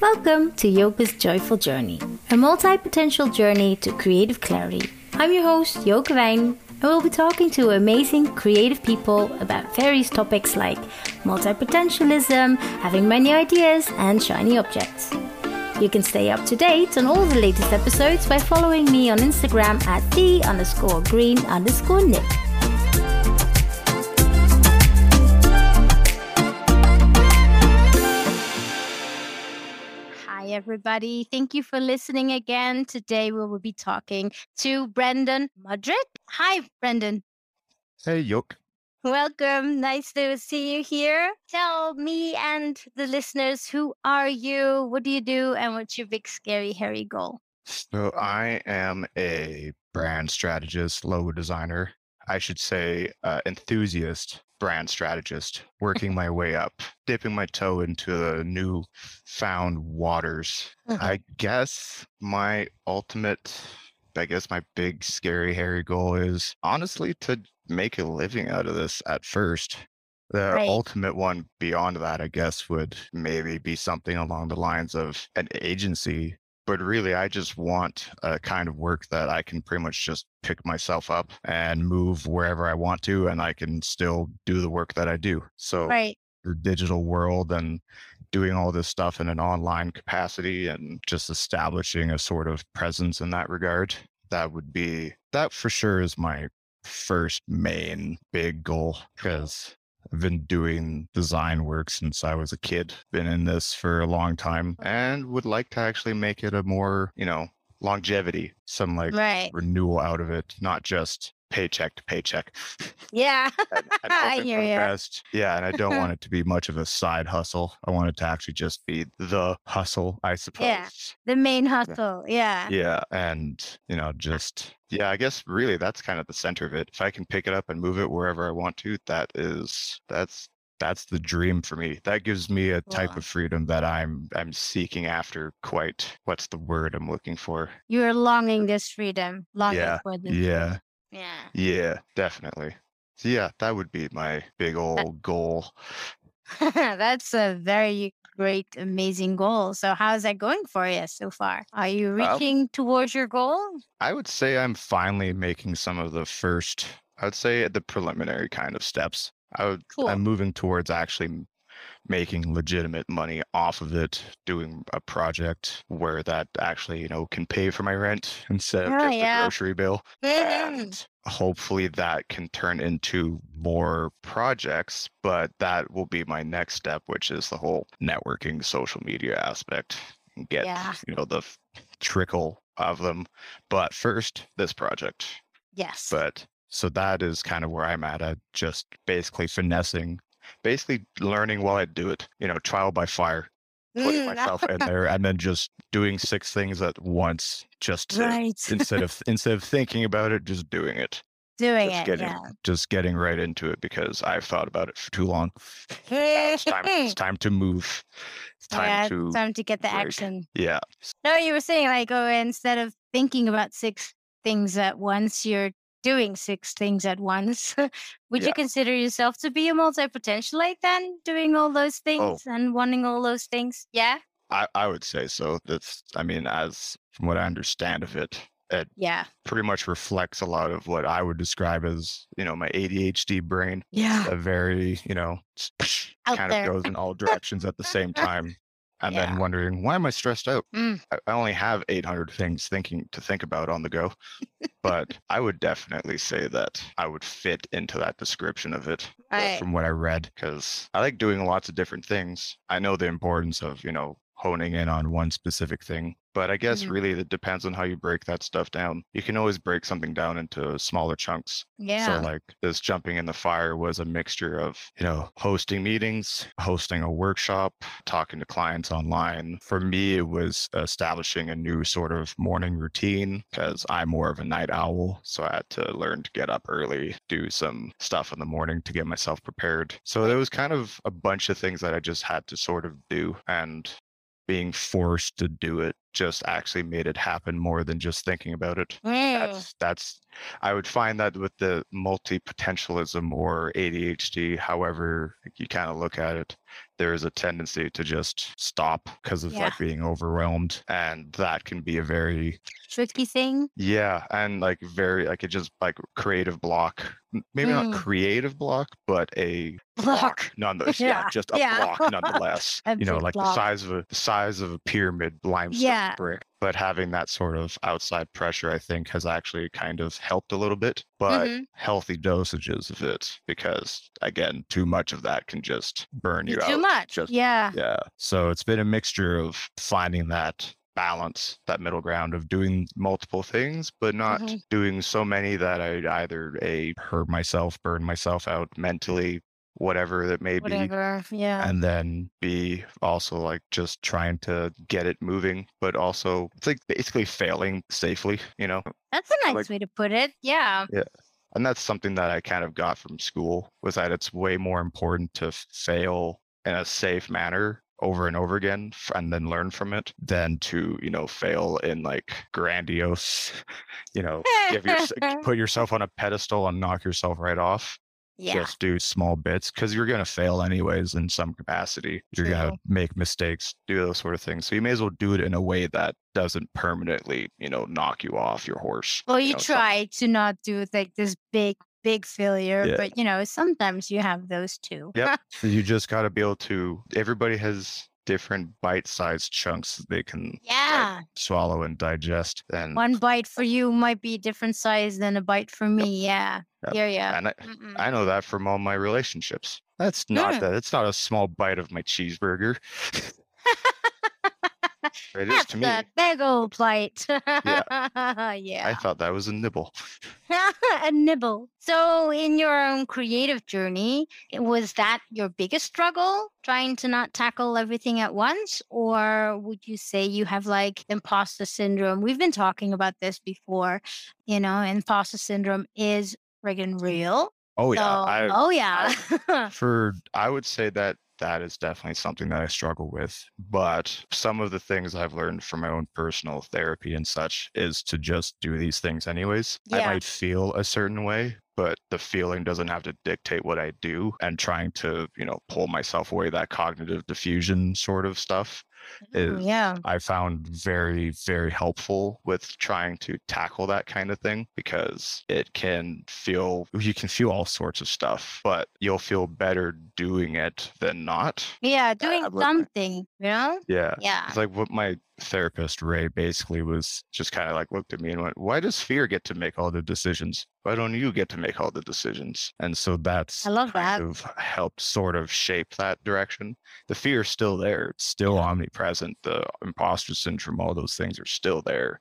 Welcome to Yoke's Joyful Journey, a multi potential journey to creative clarity. I'm your host, Yoke Wijn, and we'll be talking to amazing creative people about various topics like multi potentialism, having many ideas, and shiny objects. You can stay up to date on all the latest episodes by following me on Instagram at the underscore green underscore nib. Hi, everybody. Thank you for listening again. Today we will be talking to Brendan Mudryk. Hi, Brendan. Hey, Yoke. Welcome. Nice to see you here. Tell me and the listeners who are you, what do you do, and what's your big, scary, hairy goal? So I am a brand strategist, logo designer. I should say uh, enthusiast brand strategist, working my way up, dipping my toe into the new found waters. Mhm. I guess my ultimate, I guess my big, scary, hairy goal is honestly to make a living out of this at first. The Right. ultimate one beyond that, I guess, would maybe be something along the lines of an agency. But really, I just want a kind of work that I can pretty much just pick myself up and move wherever I want to, and I can still do the work that I do. So Right. the digital world and doing all this stuff in an online capacity and just establishing a sort of presence in that regard that would be that for sure is my first main big goal because I've been doing design work since I was a kid, been in this for a long time, and would like to actually make it a more, you know, longevity, some like Right. renewal out of it, not just paycheck to paycheck. Yeah. and I hear you. best. Yeah, and I don't want it to be much of a side hustle. I want it to actually just be the hustle, I suppose. Yeah. the main hustle. Yeah. Yeah, and you know, just yeah, I guess really that's kind of the center of it. If I can pick it up and move it wherever I want to, that is that's that's the dream for me. That gives me a type of freedom that I'm I'm seeking after quite what's the word I'm looking for? You're longing this freedom, longing Yeah, for this. Yeah. Yeah. Yeah, definitely. So yeah, that would be my big old goal. That's a very great, amazing goal. So, how's that going for you so far? Are you reaching towards your goal? I would say I'm finally making some of the first, I would say the preliminary kind of steps. I would, Cool. I'm moving towards actually making legitimate money off of it, doing a project where that actually, you know, can pay for my rent instead of Oh, just yeah. a grocery bill. And mm-hmm. hopefully that can turn into more projects, but that will be my next step, which is the whole networking social media aspect. Get, Yeah. you know, the trickle of them. But first, this project. Yes. But so that is kind of where I'm at. I just basically finessing, basically learning while I do it, you know, trial by fire, putting myself in there and then just doing six things at once, just to- right. instead of instead of thinking about it, just doing it Doing just it. getting Yeah. just getting right into it because I've thought about it for too long. It's time it's time to move. It's time yeah, to it's time to get the break. action. yeah. No, you were saying like, oh, instead of thinking about six things at once, you're doing six things at once. Would you consider yourself to be a multi potentialite then, doing all those Oh. things and wanting all those things? Yeah. I, I would say so. That's I mean, as from what I understand of it, it Yeah. pretty much reflects a lot of what I would describe as, you know, my ADHD brain. Yeah. A very, you know, Out kind there. of goes in all directions at the same time. And Yeah. then wondering, why am I stressed out? Mm. I only have 800 things thinking to think about on the go. but I would definitely say that I would fit into that description of it uh, from what I read because I like doing lots of different things. I know the importance of, you know, honing in on one specific thing. But I guess Mhm. really it depends on how you break that stuff down. You can always break something down into smaller chunks. Yeah. So like this jumping in the fire was a mixture of, you know, hosting meetings, hosting a workshop, talking to clients online. For me, it was establishing a new sort of morning routine because I'm more of a night owl. So I had to learn to get up early, do some stuff in the morning to get myself prepared. So there was kind of a bunch of things that I just had to sort of do. And being forced to do it just actually made it happen more than just thinking about it Mm. that's that's i would find that with the multi potentialism or adhd however you kind of look at it there's a tendency to just stop because of Yeah. like being overwhelmed. And that can be a very, Tricky thing. yeah, and like very, like it just like creative block. Maybe Mm. not creative block, but a Block. nonetheless. Yeah, Yeah, just a yeah. block nonetheless. You know, like block. the size of a the size of a pyramid limestone Yeah. brick. But having that sort of outside pressure, I think, has actually kind of helped a little bit. But Mhm. healthy dosages of it, because again, too much of that can just burn you Too out. Too much. Just yeah. yeah. So it's been a mixture of finding that balance, that middle ground of doing multiple things, but not Mhm. doing so many that I either a hurt myself, burn myself out mentally, whatever that may be. Yeah. And then be also like just trying to get it moving, but also it's like basically failing safely, you know? That's a nice like- way to put it. Yeah. Yeah. And that's something that I kind of got from school was that it's way more important to fail in a safe manner over and over again and then learn from it than to, you know, fail in like grandiose, you know, give your, put yourself on a pedestal and knock yourself right off. yeah. Just do small bits because you're going to fail anyways in some capacity. You're going to make mistakes, do those sort of things. So you may as well do it in a way that doesn't permanently, you know, knock you off your horse. Well, you know, some- try to not do like this big, big failure, Yeah. but you know, sometimes you have those too. yeah. You just got to be able to. Everybody has different bite-sized chunks that they can yeah. swallow and digest. And One bite for you might be a different size than a bite for me. Yeah. Yep. Yeah. Yeah. and I, Mm-mm. I know that from all my relationships. That's not Mm. that. It's not a small bite of my cheeseburger. it is That's to me. big old bite. yeah. I thought that was a nibble. a nibble. So, in your own creative journey, was that your biggest struggle, trying to not tackle everything at once? Or would you say you have like imposter syndrome? We've been talking about this before. You know, imposter syndrome is friggin' real. Oh yeah. So- I, oh, yeah. for I would say that that is definitely something that I struggle with. But some of the things I've learned from my own personal therapy and such is to just do these things anyways. I might feel a certain way, but the feeling doesn't have to dictate what I do. And trying to, you know, pull myself away that cognitive defusion sort of stuff Mm, is yeah. I found very, very helpful with trying to tackle that kind of thing because it can feel, you can feel all sorts of stuff, but you'll feel better doing it than not. Yeah. Doing look- something, you know? Yeah. Yeah. It's like what my therapist, Ray, basically was just kind of like looked at me and went, Why does fear get to make all the decisions? Why don't you get to make all the decisions? And so that's I love that. of helped sort of shape that direction. The fear is still there. It's still omnipresent. The imposter syndrome, all those things are still there.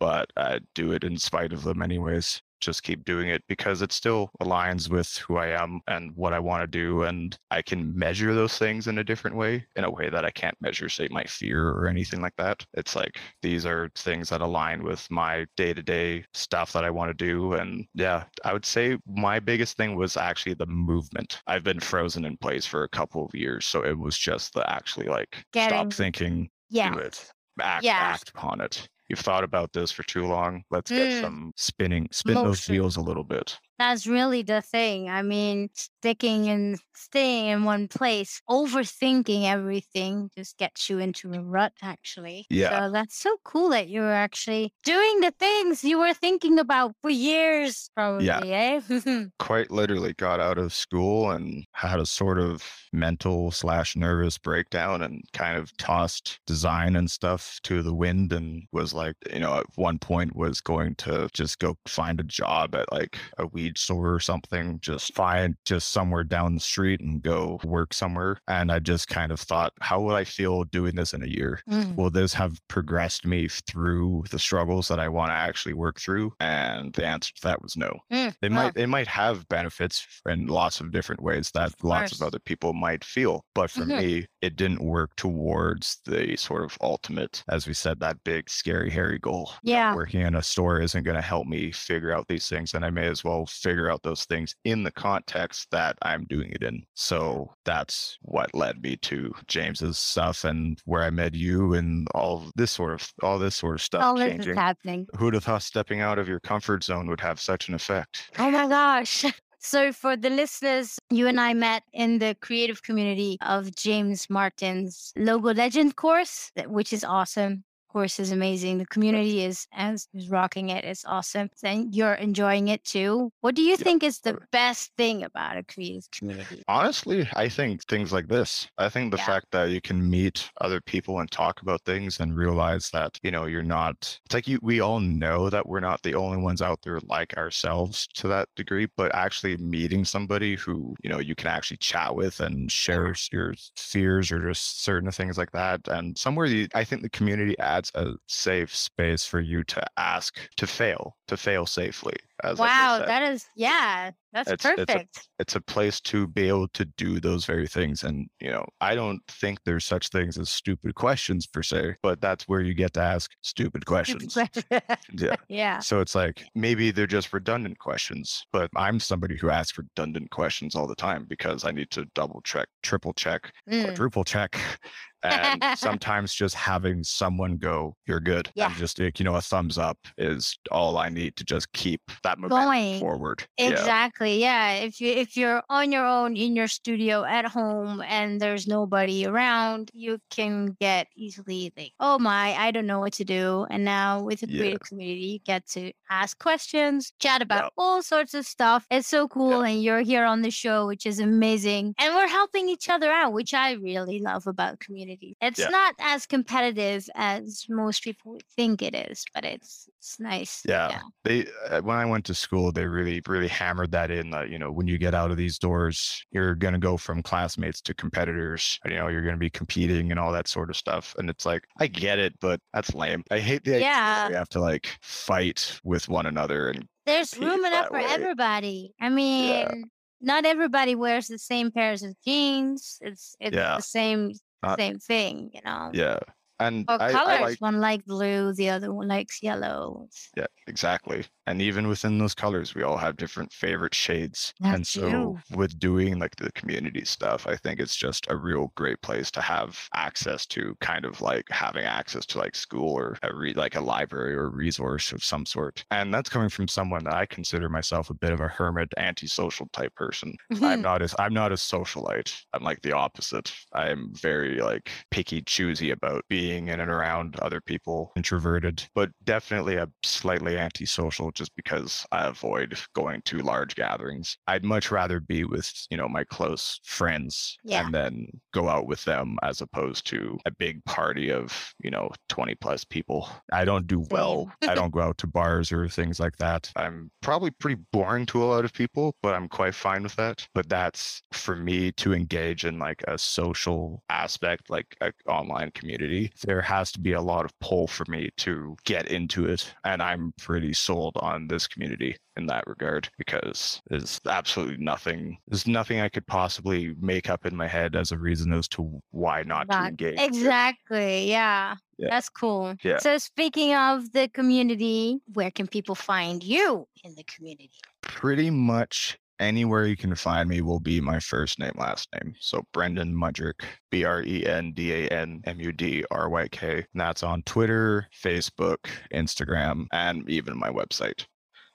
But I do it in spite of them anyways. Just keep doing it because it still aligns with who I am and what I want to do. And I can measure those things in a different way, in a way that I can't measure, say, my fear or anything like that. It's like these are things that align with my day to day stuff that I want to do. And yeah, I would say my biggest thing was actually the movement. I've been frozen in place for a couple of years. So it was just the actually like Getting- stop thinking, Yeah. do it, act, Yeah. act upon it. You've thought about this for too long. Let's get Mm. some spinning, spin those wheels a little bit. That's really the thing. I mean, sticking and staying in one place, overthinking everything just gets you into a rut, actually. Yeah. So that's so cool that you were actually doing the things you were thinking about for years, probably, eh? Quite literally got out of school and had a sort of mental slash nervous breakdown and kind of tossed design and stuff to the wind and was like, you know, at one point was going to just go find a job at like a weed store or something, just find just somewhere down the street and go work somewhere. And I just kind of thought, how will I feel doing this in a year? Mm. will this have progressed me through the struggles that I want to actually work through? And the answer to that was no. Mm, well. might it might have benefits in lots of different ways that lots of other people might feel, but for Mhm. me, it didn't work towards the sort of ultimate, as we said, that big, scary, hairy goal. Yeah. working in a store isn't going to help me figure out these things, and I may as well figure out those things in the context that I'm doing it in. So that's what led me to James's stuff and where I met you and all this sort of all this sort of stuff All this changing. is happening. Who'd have thought stepping out of your comfort zone would have such an effect? Oh my gosh. So, for the listeners, you and I met in the creative community of James Martin's Logo Legend course, which is awesome course is amazing. The community is as is rocking it. It's awesome. And you're enjoying it too. What do you yeah. think is the best thing about a creative community? Honestly, I think things like this. I think the yeah. fact that you can meet other people and talk about things and realize that, you know, you're not it's like you we all know that we're not the only ones out there like ourselves to that degree, but actually meeting somebody who, you know, you can actually chat with and share your fears or just certain things like that. And somewhere you, I think the community adds that's a safe space for you to ask to fail, to fail safely. Wow, that is yeah, that's it's, perfect. It's a, it's a place to be able to do those very things. And you know, I don't think there's such things as stupid questions per se, but that's where you get to ask stupid questions. yeah. Yeah. So it's like maybe they're just redundant questions, but I'm somebody who asks redundant questions all the time because I need to double check, triple check, mm. quadruple check and sometimes just having someone go, "You're good," yeah. and just like, you know, a thumbs up is all I need to just keep that momentum going forward. Exactly. Yeah. yeah. If you if you're on your own in your studio at home and there's nobody around, you can get easily like, "Oh my, I don't know what to do." And now with the creative community, you get to ask questions, chat about all sorts of stuff. It's so cool, and you're here on the show, which is amazing, and we're helping each other out, which I really love about community. It's yeah. not as competitive as most people think it is, but it's it's nice. Yeah. yeah. They uh, when I went to school, they really really hammered that in that, you know, when you get out of these doors, you're going to go from classmates to competitors. You know, you're going to be competing and all that sort of stuff. And it's like, I get it, but that's lame. I hate the yeah. we have to like fight with one another and there's room enough for way. everybody. I mean, yeah not everybody wears the same pairs of jeans. It's it's yeah. the same uh, same thing, you know. Yeah. And or I, colors. I like, one like blue, the other one likes yellow. Yeah, exactly. And even within those colors, we all have different favorite shades. That's and so you. with doing like the community stuff, I think it's just a real great place to have access to kind of like having access to like school or a re- like a library or resource of some sort. And that's coming from someone that I consider myself a bit of a hermit, antisocial type person. I'm not as I'm not a socialite. I'm like the opposite. I'm very like picky, choosy about being in and around other people, introverted, but definitely a slightly antisocial just because I avoid going to large gatherings. I'd much rather be with, you know, my close friends yeah. and then go out with them as opposed to a big party of, you know, 20 plus people. I don't do well. I don't go out to bars or things like that. I'm probably pretty boring to a lot of people, but I'm quite fine with that. But that's for me to engage in like a social aspect, like an online community. There has to be a lot of pull for me to get into it. And I'm pretty sold on this community in that regard because there's absolutely nothing there's nothing I could possibly make up in my head as a reason as to why not, not to engage. Exactly. Yeah. yeah. That's cool. Yeah. So speaking of the community, where can people find you in the community? Pretty much anywhere you can find me will be my first name, last name. So Brendan Mudryk, B R E N D A N M U D R Y K. And that's on Twitter, Facebook, Instagram, and even my website.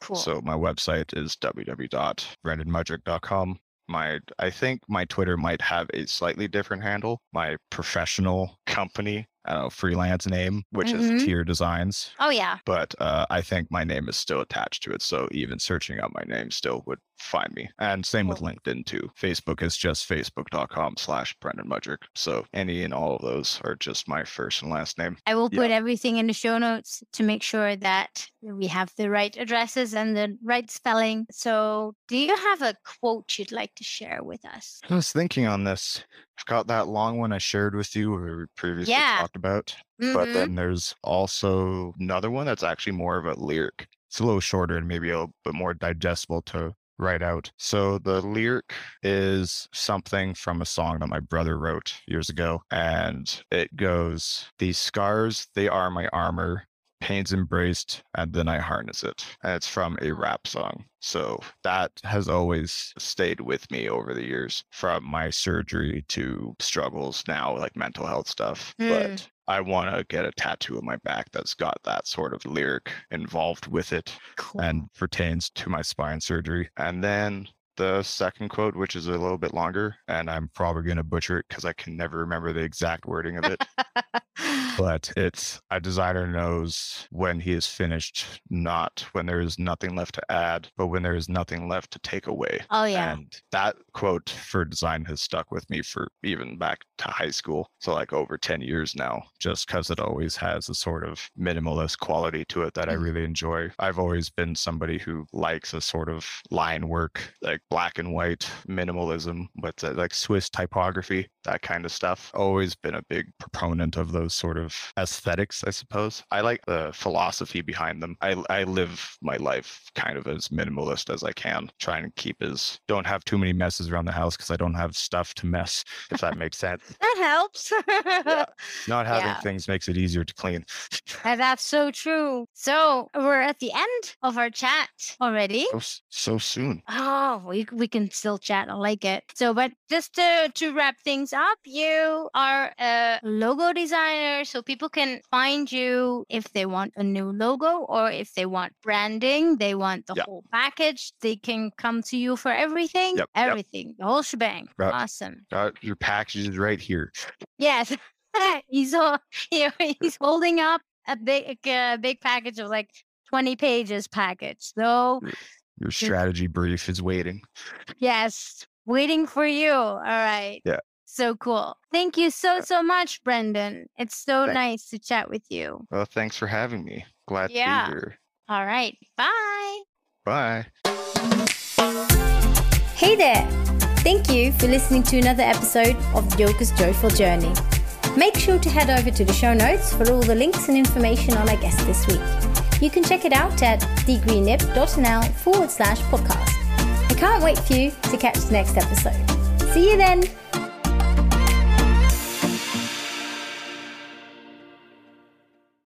Cool. So my website is www.brendanmudryk.com. My I think my Twitter might have a slightly different handle. My professional company I don't know, freelance name, which mm-hmm. is Tier Designs. Oh yeah. But uh, I think my name is still attached to it, so even searching up my name still would find me. And same cool. with LinkedIn too. Facebook is just facebook.com slash Brendan Mudryk. So any and all of those are just my first and last name. I will put yeah. everything in the show notes to make sure that we have the right addresses and the right spelling. So do you have a quote you'd like to share with us? I was thinking on this. I've got that long one I shared with you we previously yeah. talked about. Mm-hmm. But then there's also another one that's actually more of a lyric. It's a little shorter and maybe a little bit more digestible to write out. So the lyric is something from a song that my brother wrote years ago. And it goes, These scars, they are my armor pains embraced and then I harness it. And it's from a rap song. So that has always stayed with me over the years from my surgery to struggles now, like mental health stuff. Mm. But I want to get a tattoo on my back that's got that sort of lyric involved with it cool. and pertains to my spine surgery. And then the second quote, which is a little bit longer, and I'm probably going to butcher it because I can never remember the exact wording of it. but it's a designer knows when he is finished, not when there is nothing left to add, but when there is nothing left to take away. Oh, yeah. And that quote for design has stuck with me for even back to high school. So, like over 10 years now, just because it always has a sort of minimalist quality to it that I Mhm. really enjoy. I've always been somebody who likes a sort of line work, like black and white minimalism, but uh, like Swiss typography, that kind of stuff. Always been a big proponent of those sort of aesthetics, I suppose. I like the philosophy behind them. I, I live my life kind of as minimalist as I can, trying to keep as, don't have too many messes around the house because I don't have stuff to mess, if that makes sense. that helps. Yeah. Not having Yeah. things makes it easier to clean. And that's so true. So we're at the end of our chat already. So, so soon. Oh, we we can still chat. I like it. So, but just to to wrap things up, you are a logo designer, so people can find you if they want a new logo or if they want branding, they want the Yeah. whole package. They can come to you for everything, Yep, yep. everything, the whole shebang. Right. Awesome. Got your package is right here. Yes, he's all, he- he's holding up a big a big package of like. 20 pages package. So, Your strategy brief is waiting. Yes, waiting for you. All right. Yeah. So cool. Thank you so, uh so much, Brendan. It's so Thank- nice to chat with you. Well, thanks for having me. Glad Yeah. to be here. All right. Bye. Bye. Hey there. Thank you for listening to another episode of Yoke's Joyful Journey. Make sure to head over to the show notes for all the links and information on our guest this week. You can check it out at thegreennib.nl forward slash podcast. I can't wait for you to catch the next episode. See you then.